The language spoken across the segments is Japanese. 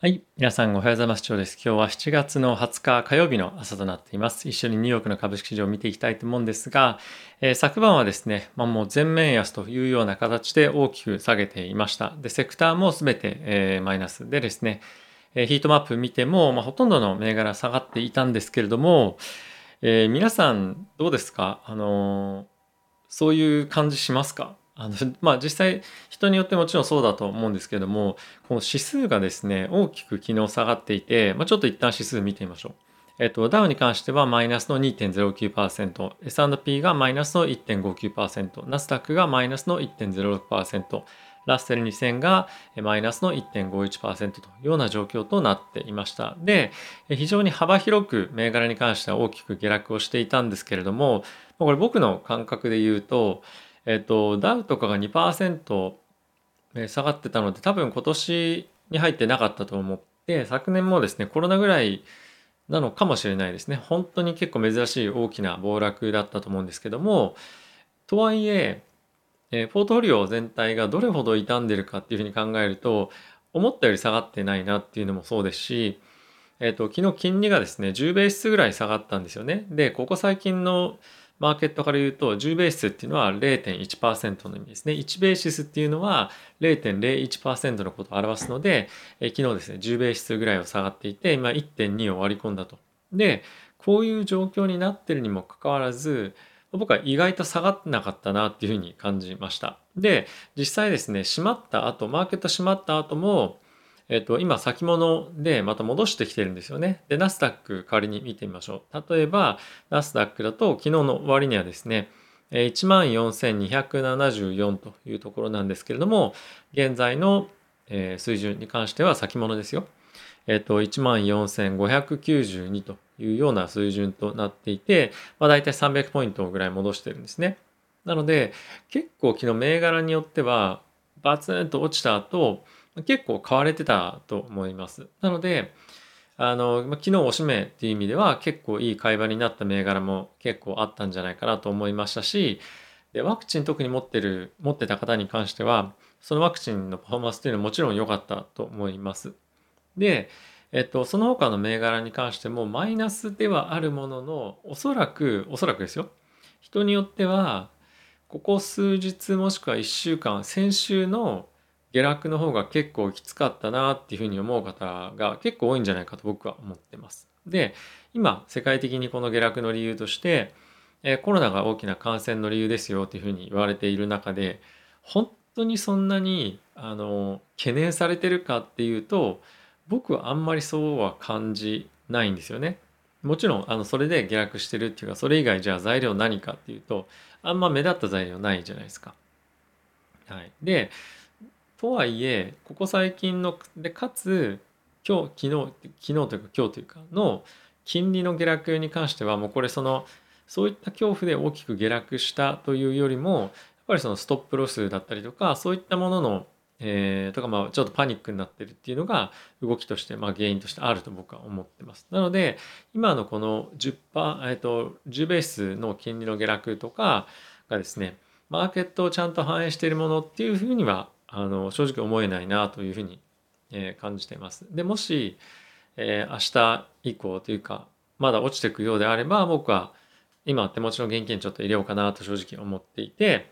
はい。皆さんおはようございます。長です。今日は7月の20日火曜日の朝となっています。一緒にニューヨークの株式市場を見ていきたいと思うんですが、えー、昨晩はですね、まあ、もう全面安というような形で大きく下げていました。で、セクターもすべて、えー、マイナスでですね、えー、ヒートマップ見ても、まあ、ほとんどの銘柄下がっていたんですけれども、えー、皆さんどうですか？あのそういう感じしますか？あのまあ実際人によってもちろんそうだと思うんですけれどもこの指数がですね大きく昨日下がっていて、まあ、ちょっと一旦指数見てみましょう。えっと、ダウに関してはマイナスの2.09%、S&P がマイナスの1.59%、ナスダックがマイナスの1.06%、ラッセル2000がマイナスの1.51%というような状況となっていました。で、非常に幅広く銘柄に関しては大きく下落をしていたんですけれども、これ僕の感覚で言うと、えっと、ダウとかが2%下がってたので、多分今年に入ってなかったと思って、昨年もですね、コロナぐらいなのかもしれないですね。本当に結構珍しい大きな暴落だったと思うんですけども、とはいえ、えポートフォリオ全体がどれほど傷んでるかっていうふうに考えると、思ったより下がってないなっていうのもそうですし、えっ、と、昨日金利がですね、10ベースぐらい下がったんですよね。で、ここ最近のマーケットから言うと10ベーシスっていうのは0.1%の意味ですね。1ベーシスっていうのは0.01%のことを表すので、昨日ですね、10ベーシスぐらいは下がっていて、今1.2を割り込んだと。で、こういう状況になってるにもかかわらず、僕は意外と下がってなかったなっていうふうに感じました。で、実際ですね、閉まった後、マーケット閉まった後も、えっと、今先物でまた戻してきてるんですよね。で、ナスダック仮に見てみましょう。例えば、ナスダックだと昨日の終わりにはですね、14,274というところなんですけれども、現在の水準に関しては先物ですよ。えっと、14,592というような水準となっていて、まあ、大体300ポイントぐらい戻してるんですね。なので、結構昨日銘柄によっては、バツンと落ちた後、結構買われてたと思います。なので、あの、昨日おしめっていう意味では結構いい買い場になった銘柄も結構あったんじゃないかなと思いましたし、でワクチン特に持ってる、持ってた方に関しては、そのワクチンのパフォーマンスというのはもちろん良かったと思います。で、えっと、その他の銘柄に関してもマイナスではあるものの、おそらく、おそらくですよ。人によっては、ここ数日もしくは1週間、先週の下落の方が結構きつかったなっていうふうに思う方が結構多いんじゃないかと僕は思ってます。で、今世界的にこの下落の理由として、えコロナが大きな感染の理由ですよっていうふうに言われている中で、本当にそんなにあの懸念されてるかっていうと、僕はあんまりそうは感じないんですよね。もちろんあのそれで下落してるっていうかそれ以外じゃあ材料何かっていうとあんま目立った材料ないじゃないですか。はい、でとはいえここ最近のでかつ今日昨日昨日というか今日というかの金利の下落に関してはもうこれそのそういった恐怖で大きく下落したというよりもやっぱりそのストップロスだったりとかそういったものの、えー、とかまあちょっとパニックになってるっていうのが動きとしてまあ原因としてあると僕は思ってます。なので今のこの10%、えー、と10ベースの金利の下落とかがですねマーケットをちゃんと反映しているものっていうふうにはあの正直思えないなというふうに、えー、感じています。でもし、えー、明日以降というかまだ落ちていくようであれば僕は今手持ちの現金ちょっと入れようかなと正直思っていて、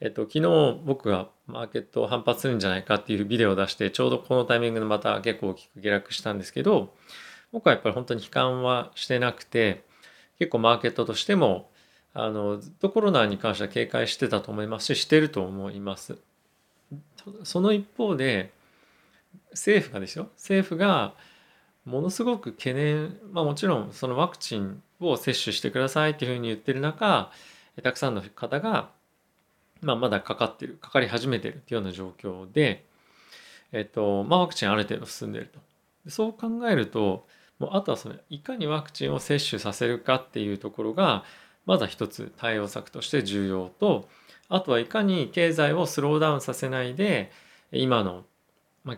えっと、昨日僕がマーケットを反発するんじゃないかっていうビデオを出してちょうどこのタイミングでまた結構大きく下落したんですけど僕はやっぱり本当に悲観はしてなくて結構マーケットとしてもあのずっとコロナに関しては警戒してたと思いますししてると思います。その一方で政府がですよ政府がものすごく懸念まあもちろんそのワクチンを接種してくださいっていうふうに言ってる中たくさんの方が、まあ、まだかかってるかかり始めてるっていうような状況で、えっとまあ、ワクチンある程度進んでると。そう考えるともうあとはそのいかにワクチンを接種させるかっていうところがまずは一つ対応策として重要とあとはいかに経済をスローダウンさせないで今の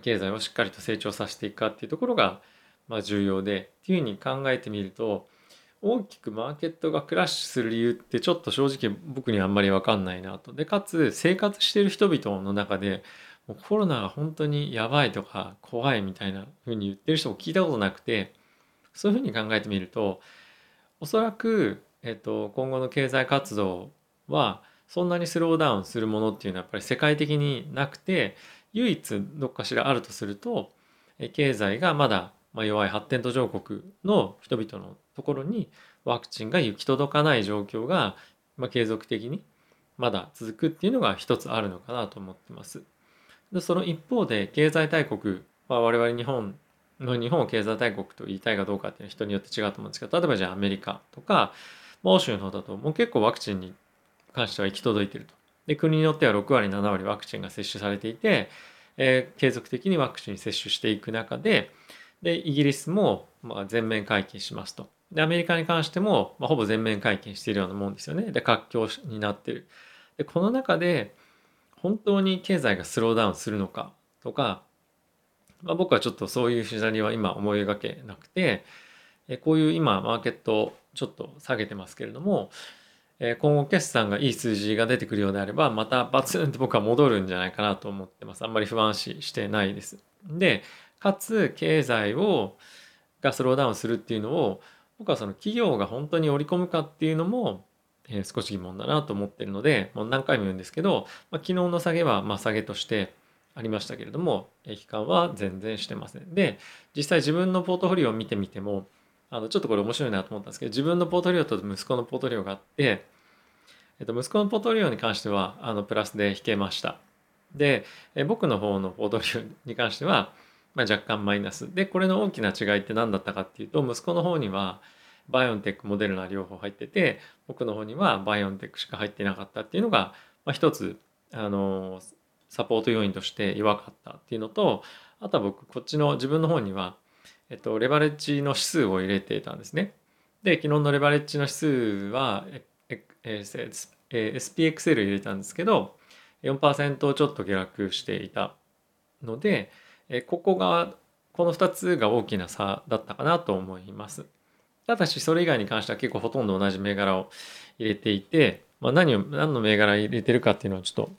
経済をしっかりと成長させていくかっていうところが重要でっていうふうに考えてみると大きくマーケットがクラッシュする理由ってちょっと正直僕にあんまり分かんないなと。でかつ生活してる人々の中でもうコロナが本当にやばいとか怖いみたいな風に言ってる人も聞いたことなくてそういうふうに考えてみるとおそらく、えっと、今後の経済活動はそんなにスローダウンするものっていうのはやっぱり世界的になくて唯一どっかしらあるとすると経済がまだ弱い発展途上国の人々のところにワクチンが行き届かない状況が、ま継続的にまだ続くっていうのが一つあるのかなと思ってます。でその一方で経済大国、まあ、我々日本の日本を経済大国と言いたいかどうかっていうのは人によって違うと思うんですけど例えばじゃあアメリカとか、まあ、欧州の方だともう結構ワクチンに関しては行き届いていると。で国によっては6割7割ワクチンが接種されていて、えー、継続的にワクチン接種していく中ででイギリスもま全面解禁しますと。でアメリカに関しても、ま、ほぼ全面解禁しているようなもんですよね。で活況になってる。でこの中で本当に経済がスローダウンするのかとか、まあ、僕はちょっとそういうシナリオは今思い描けなくてこういう今マーケットちょっと下げてますけれども今後決算がいい数字が出てくるようであればまたバツンと僕は戻るんじゃないかなと思ってます。あんまり不安視してないです。でかつ経済をがスローダウンするっていうのを僕はその企業が本当に織り込むかっていうのも、えー、少し疑問だなと思ってるのでもう何回も言うんですけど、まあ、昨日の下げはまあ下げとしてありましたけれども悲観は全然してません。で実際自分のポートフォリオを見てみてもあのちょっとこれ面白いなと思ったんですけど自分のポートフォリオと息子のポートフォリオがあって、えっと、息子のポートフォリオに関してはあのプラスで引けました。でえ僕の方のポートフォリオに関しては、まあ、若干マイナス。でこれの大きな違いって何だったかっていうと息子の方にはバイオンテックモデルナ両方入ってて僕の方にはバイオンテックしか入ってなかったっていうのが、まあ、一つあのサポート要因として弱かったっていうのとあとは僕こっちの自分の方にはえっと、レバレッジの指数を入れていたんですね。で、昨日のレバレッジの指数は、ええええ SPXL 入れたんですけど、4%ちょっと下落していたので、えここが、この2つが大きな差だったかなと思います。ただし、それ以外に関しては結構ほとんど同じ銘柄を入れていて、まあ、何を、何の銘柄入れてるかっていうのはちょっと、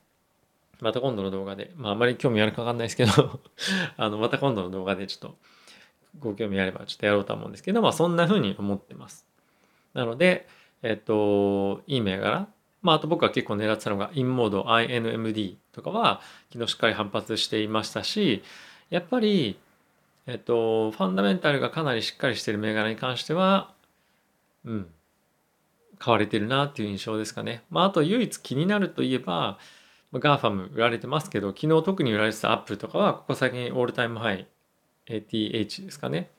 また今度の動画で、まああまり興味あるかわかんないですけど あの、また今度の動画でちょっとご興味あればちょっとやろうと思うんですけど、まあそんな風に思ってます。なので、えっと、いい銘柄。まああと僕は結構狙ってたのが、インモード INMD とかは昨日しっかり反発していましたし、やっぱり、えっと、ファンダメンタルがかなりしっかりしてる銘柄に関しては、うん、買われてるなっていう印象ですかね。まああと唯一気になるといえば、ガーファム売られてますけど、昨日特に売られてたアップルとかは、ここ最近オールタイムハイ ATH ですかね、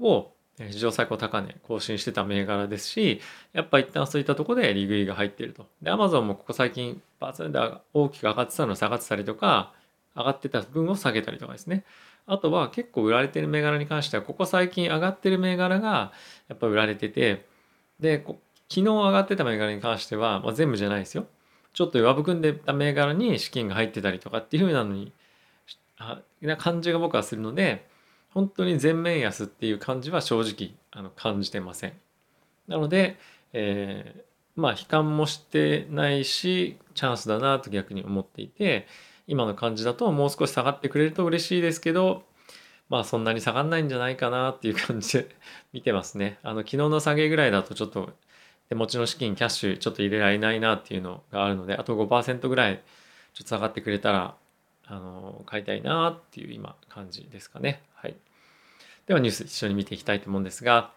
を史上最高高値更新してた銘柄ですし、やっぱ一旦そういったとこで利食いが入っていると。で、Amazon もここ最近バツンで大きく上がってたの下がってたりとか、上がってた分を下げたりとかですね。あとは結構売られてる銘柄に関しては、ここ最近上がってる銘柄がやっぱ売られてて、で、昨日上がってた銘柄に関しては、まあ、全部じゃないですよ。ちょっと弱含んでた銘柄に資金が入ってたりとかっていう風なのに、な感じが僕はするので、本当に全面安っていう感じは正直あの感じてません。なので、えー、まあ悲観もしてないしチャンスだなと逆に思っていて今の感じだともう少し下がってくれると嬉しいですけどまあそんなに下がんないんじゃないかなっていう感じで 見てますね。あの昨日の下げぐらいだとちょっと手持ちの資金キャッシュちょっと入れられないなっていうのがあるのであと5%ぐらいちょっと下がってくれたらあの買いたいなっていう今感じですかね。はい。ではニュース一緒に見ていきたいと思うんですが、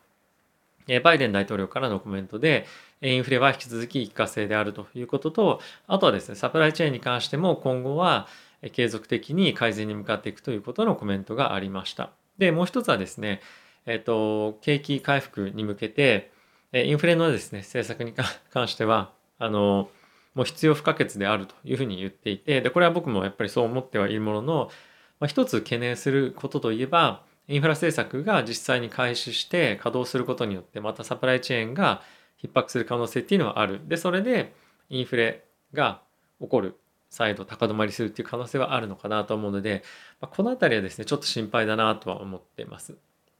バイデン大統領からのコメントで、インフレは引き続き一過性であるということと、あとはですね、サプライチェーンに関しても今後は継続的に改善に向かっていくということのコメントがありました。で、もう一つはですね、えっ、と、景気回復に向けて、インフレのですね、政策に 関しては、あの、もう必要不可欠であるというふうに言っていて、で、これは僕もやっぱりそう思ってはいるものの、まあ、一つ懸念することといえば、インフラ政策が実際に開始して稼働することによって、またサプライチェーンが逼迫する可能性っていうのはある。で、それでインフレが起こる。再度高止まりするっていう可能性はあるのかなと思うので、まあ、この辺りはですね、ちょっと心配だなとは思っています。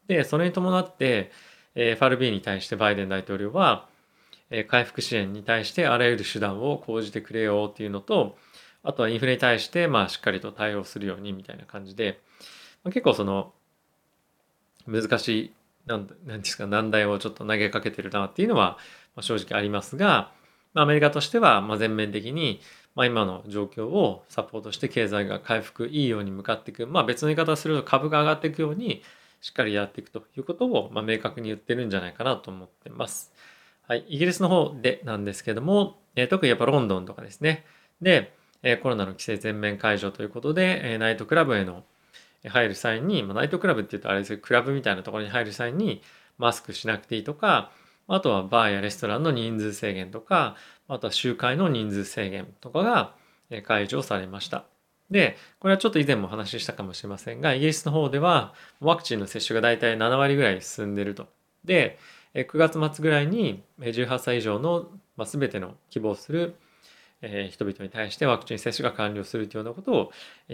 で、それに伴って、え、FRB に対してバイデン大統領は、回復支援に対してあらゆる手段を講じてくれよっていうのと、あとはインフレに対してまあしっかりと対応するようにみたいな感じで、まあ、結構その難しいなんなんですか難題をちょっと投げかけてるなっていうのはま正直ありますが、まあ、アメリカとしてはま全面的にま今の状況をサポートして経済が回復いいように向かっていく、まあ、別の言い方をすると株が上がっていくようにしっかりやっていくということをま明確に言ってるんじゃないかなと思ってます。はい、イギリスの方でなんですけども、えー、特にやっぱロンドンとかですね。で、えー、コロナの規制全面解除ということで、えー、ナイトクラブへの入る際に、まあ、ナイトクラブっていうとあれですけど、クラブみたいなところに入る際にマスクしなくていいとか、あとはバーやレストランの人数制限とか、あとは集会の人数制限とかが解除されました。で、これはちょっと以前もお話ししたかもしれませんが、イギリスの方ではワクチンの接種が大体7割ぐらい進んでると。で、9月末ぐらいに18歳以上の全ての希望する人々に対してワクチン接種が完了するというようなことを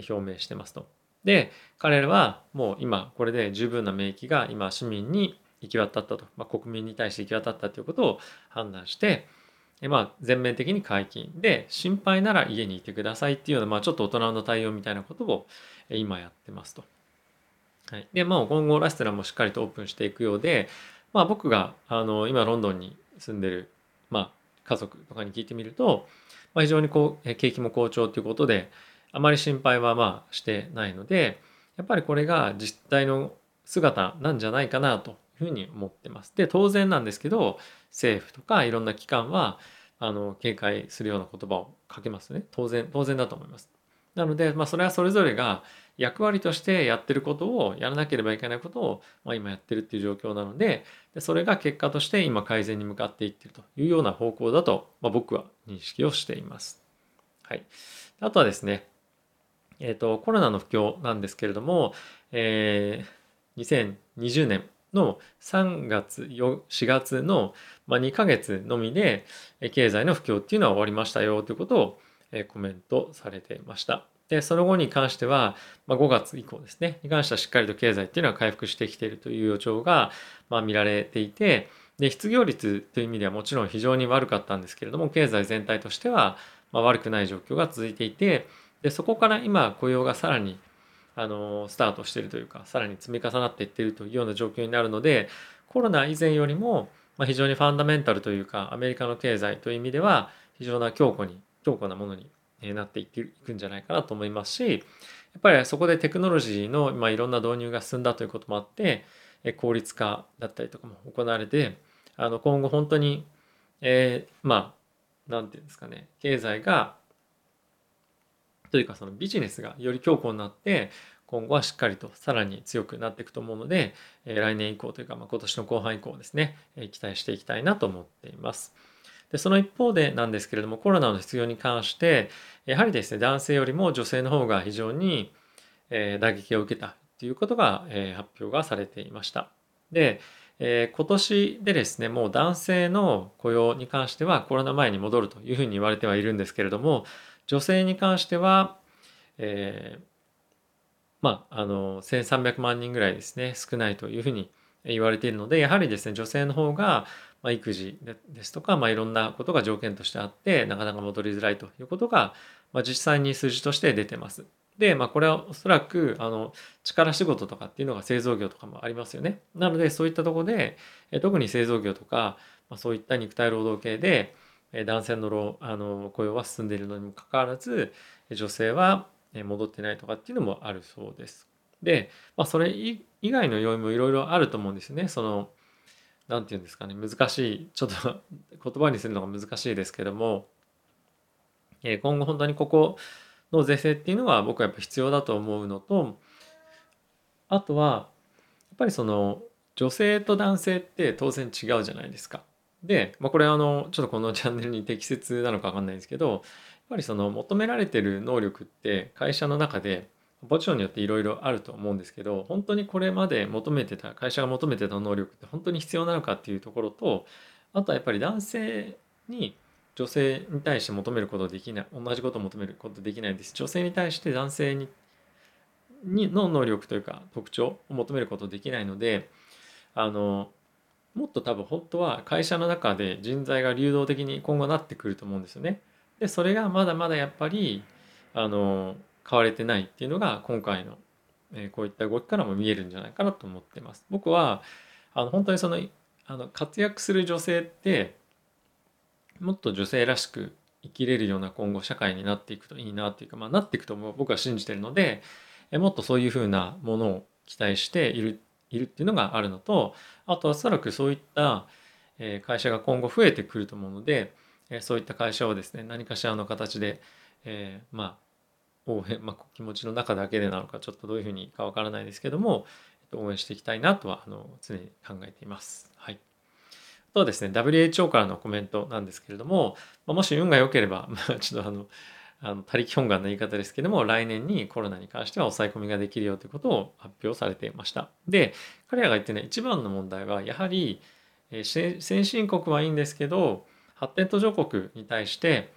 表明してますと。で、彼らはもう今これで十分な免疫が今市民に行き渡ったと、まあ、国民に対して行き渡ったということを判断して、まあ、全面的に解禁で心配なら家にいてくださいっていうような、まあ、ちょっと大人の対応みたいなことを今やってますと。はい、でまあ今後ラストランもしっかりとオープンしていくようで、まあ、僕があの今ロンドンに住んでる、まあ、家族とかに聞いてみると、まあ、非常にこう景気も好調ということであまり心配はまあしてないのでやっぱりこれが実態の姿なんじゃないかなというふうに思ってます。で当然なんですけど政府とかいろんな機関はあの警戒するような言葉をかけますね当然当然だと思います。なので、まあ、それはそれぞれが役割としてやってることをやらなければいけないことを、まあ、今やってるっていう状況なのででそれが結果として今改善に向かっていってるというような方向だと、まあ、僕は認識をしています。はい、あとはですね、えーと、コロナの不況なんですけれども、えー、2020年の3月4月の2ヶ月のみで経済の不況っていうのは終わりましたよということをコメントされていました。で、その後に関しては、まあ、5月以降ですね、に関してはしっかりと経済っていうのは回復してきているという予兆が、まあ、見られていて、で、失業率という意味ではもちろん非常に悪かったんですけれども、経済全体としては、まあ、悪くない状況が続いていて、で、そこから今雇用がさらにあのスタートしてるというか、さらに積み重なっていってるというような状況になるので、コロナ以前よりも、まあ、非常にファンダメンタルというか、アメリカの経済という意味では、非常な強固に、強固なものになっていくんじゃないかなと思いますしやっぱりそこでテクノロジーの、ま、いろんな導入が進んだということもあって効率化だったりとかも行われてあの今後本当に、えー、まあ何て言うんですかね経済がというかそのビジネスがより強固になって今後はしっかりとさらに強くなっていくと思うので来年以降というか、ま、今年の後半以降ですね期待していきたいなと思っています。でその一方でなんですけれどもコロナの失業に関してやはりですね男性よりも女性の方が非常に、え打撃を受けたということが、え発表がされていました。で、え今年でですねもう男性の雇用に関してはコロナ前に戻るというふうに言われてはいるんですけれども女性に関しては、えー、まああの1300万人ぐらいですね少ないというふうに言われているのでやはりですね女性の方がまあ、育児ですとか、まあ、いろんなことが条件としてあってなかなか戻りづらいということが、まあ、実際に数字として出てます。で、まあ、これはおそらくあの力仕事とかっていうのが製造業とかもありますよね。なのでそういったとこで特に製造業とか、まあ、そういった肉体労働系で男性のあの雇用は進んでいるのにもかかわらず女性は戻ってないとかっていうのもあるそうです。で、まあ、それ以外の要因もいろいろあると思うんですよね。その何て言うんですかね難しいちょっと 言葉にするのが難しいですけども、え今後本当にここの是正っていうのは僕はやっぱ必要だと思うのとあとはやっぱりその女性と男性って当然違うじゃないですか。で、まあ、これはあのちょっとこのチャンネルに適切なのか分かんないんですけどやっぱりその求められてる能力って会社の中でポジションによっていろいろあると思うんですけど本当にこれまで求めてた会社が求めてた能力って本当に必要なのかっていうところとあとはやっぱり男性に女性に対して求めることできない同じことを求めることできないです女性に対して男性にの能力というか特徴を求めることできないのであのもっと多分本当は会社の中で人材が流動的に今後なってくると思うんですよね。でそれがまだまだやっぱりあの変われてないっていうのが今回の、えー、こういった動きからも見えるんじゃないかなと思ってます。僕はあの本当にそのあの活躍する女性ってもっと女性らしく生きれるような今後社会になっていくといいなっていうか、まあ、なっていくと僕は信じてるのでえもっとそういうふうなものを期待しているいるっていうのがあるのとあとおそらくそういったえ会社が今後増えてくると思うのでえそういった会社をですね何かしらの形で、えー、まあ応援、まあ、気持ちの中だけでなのかちょっとどういうふうにかわからないですけども応援していきたいなとはあの常に考えています。はい。あとはですね WHO からのコメントなんですけれども、まあ、もし運が良ければ、まあ、ちょっとあのあの他力本願の言い方ですけども来年にコロナに関しては抑え込みができるよということを発表されていましたで彼らが言ってね一番の問題はやはり、えー、先進国はいいんですけど発展途上国に対して、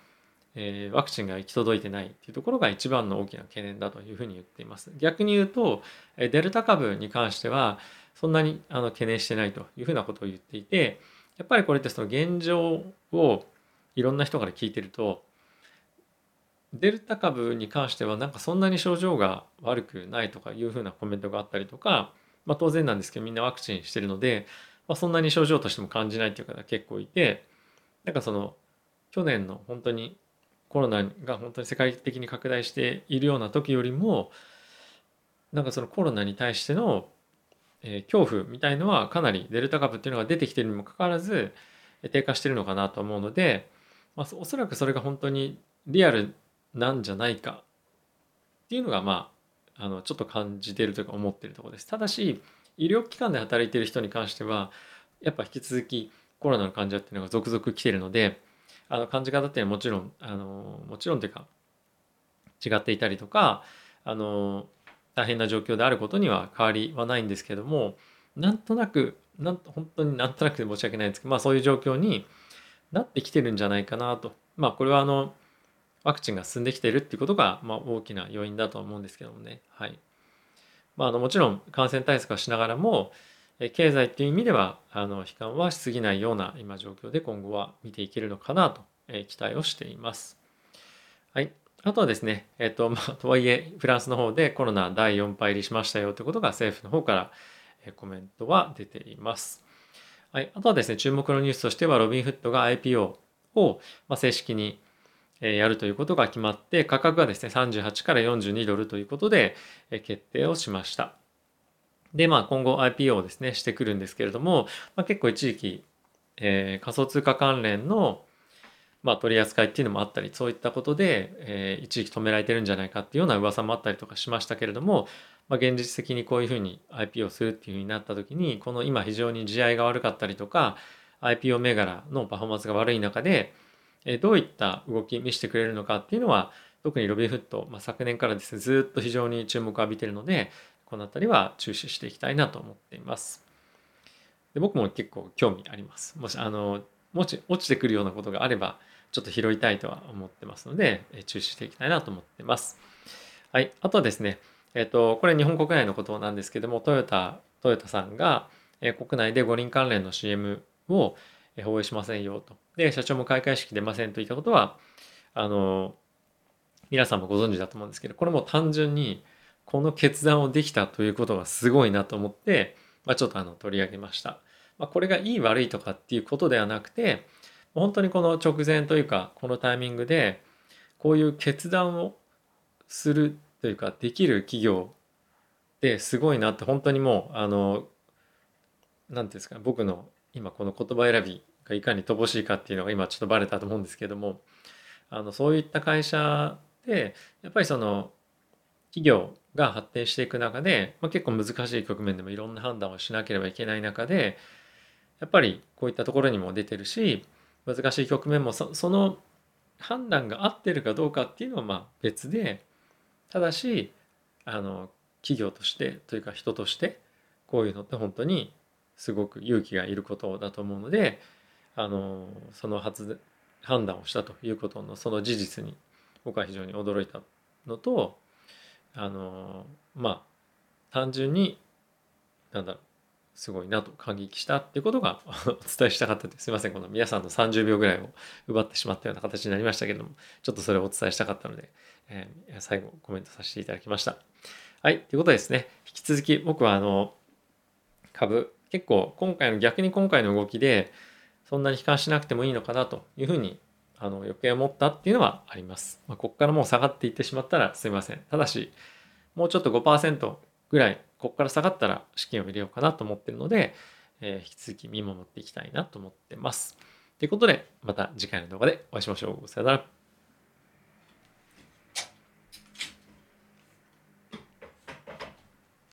えー、ワクチンが行き届いてないっていうところが一番の大きな懸念だというふうに言っています。逆に言うとデルタ株に関してはそんなにあの懸念してないというふうなことを言っていてやっぱりこれってその現状をいろんな人から聞いてるとデルタ株に関してはなんかそんなに症状が悪くないとかいうふうなコメントがあったりとか、まあ、当然なんですけどみんなワクチンしてるので、まあ、そんなに症状としても感じないっていう方結構いてなんかその去年の本当にコロナが本当に世界的に拡大しているような時よりもなんかそのコロナに対しての、え恐怖みたいのはかなりデルタ株っていうのが出てきてるにもかかわらず低下してるのかなと思うので、まあ、おそらくそれが本当にリアルなんじゃないかっていうのがまああのちょっと感じてるというか思ってるところです。ただし医療機関で働いている人に関してはやっぱ引き続きコロナの患者っていうのが続々来てるのであの感じ方っていうのはもちろんあのもちろんというか違っていたりとかあの大変な状況であることには変わりはないんですけどもなんとなくなん本当になんとなくで申し訳ないんですけど、まあ、そういう状況になってきてるんじゃないかなと。まあこれはあのワクチンが進んできてるっていうことが、まあ、大きな要因だと思うんですけどもね。はい。まあ、あのもちろん感染対策はしながらも、経済っていう意味ではあの悲観はしすぎないような今状況で今後は見ていけるのかなと、え期待をしています。はい。あとはですね、えっ、と、まあ、とはいえ、フランスの方でコロナ第4波入りしましたよということが政府の方から、えコメントは出ています。はい。あとはですね、注目のニュースとしては、ロビンフットが IPO を、ま正式にやるということが決まって価格がですね38から42ドルということで決定をしました。でまあ今後 IPO をですねしてくるんですけれども、まあ、結構一時期、えー、仮想通貨関連のまあ、取り扱いっていうのもあったりそういったことで、えー、一時期止められてるんじゃないかっていうような噂もあったりとかしましたけれども、まあ、現実的にこういうふうに IPO するっていうふうになった時にこの今非常に地合いが悪かったりとか IPO 銘柄のパフォーマンスが悪い中でどういった動き見せてくれるのかっていうのは特にロビーフット、まあ、昨年からですねずっと非常に注目を浴びてるのでこの辺りは注視していきたいなと思っています。で僕も結構興味あります。もしあのもし落ちてくるようなことがあればちょっと拾いたいとは思ってますので注視していきたいなと思ってます。はい。あとはですねえっ、とこれ日本国内のことなんですけどもトヨタトヨタさんが国内で五輪関連の CM を放映しませんよと。で、社長も開会式出ませんといったことは、あの、皆さんもご存知だと思うんですけど、これも単純にこの決断をできたということがすごいなと思って、まあ、ちょっとあの取り上げました。まあ、これがいい悪いとかっていうことではなくて、本当にこの直前というか、このタイミングで、こういう決断をするというか、できる企業ですごいなって、本当にもう、あの、何ていうんですか、僕の今この言葉選びがいかに乏しいかっていうのが今ちょっとバレたと思うんですけどもあのそういった会社でやっぱりその企業が発展していく中で、まあ、結構難しい局面でもいろんな判断をしなければいけない中でやっぱりこういったところにも出てるし難しい局面もその判断が合ってるかどうかっていうのはまあ別でただしあの企業としてというか人としてこういうのって本当にすごく勇気がいることだと思うのであのその発判断をしたということのその事実に僕は非常に驚いたのとあのまあ単純になんだろうすごいなと感激したっていうことが お伝えしたかったですいませんこの皆さんの30秒ぐらいを奪ってしまったような形になりましたけどもちょっとそれをお伝えしたかったので、えー、最後コメントさせていただきました。はいということでですね。引き続き僕はあの株結構今回の逆に今回の動きでそんなに悲観しなくてもいいのかなというふうにあの余計思ったっていうのはあります。まあ、ここからもう下がっていってしまったらすいません。ただし、もうちょっと5%ぐらい、ここから下がったら資金を入れようかなと思ってるので、えー、引き続き見守っていきたいなと思ってます。ということで、また次回の動画でお会いしましょう。さよなら。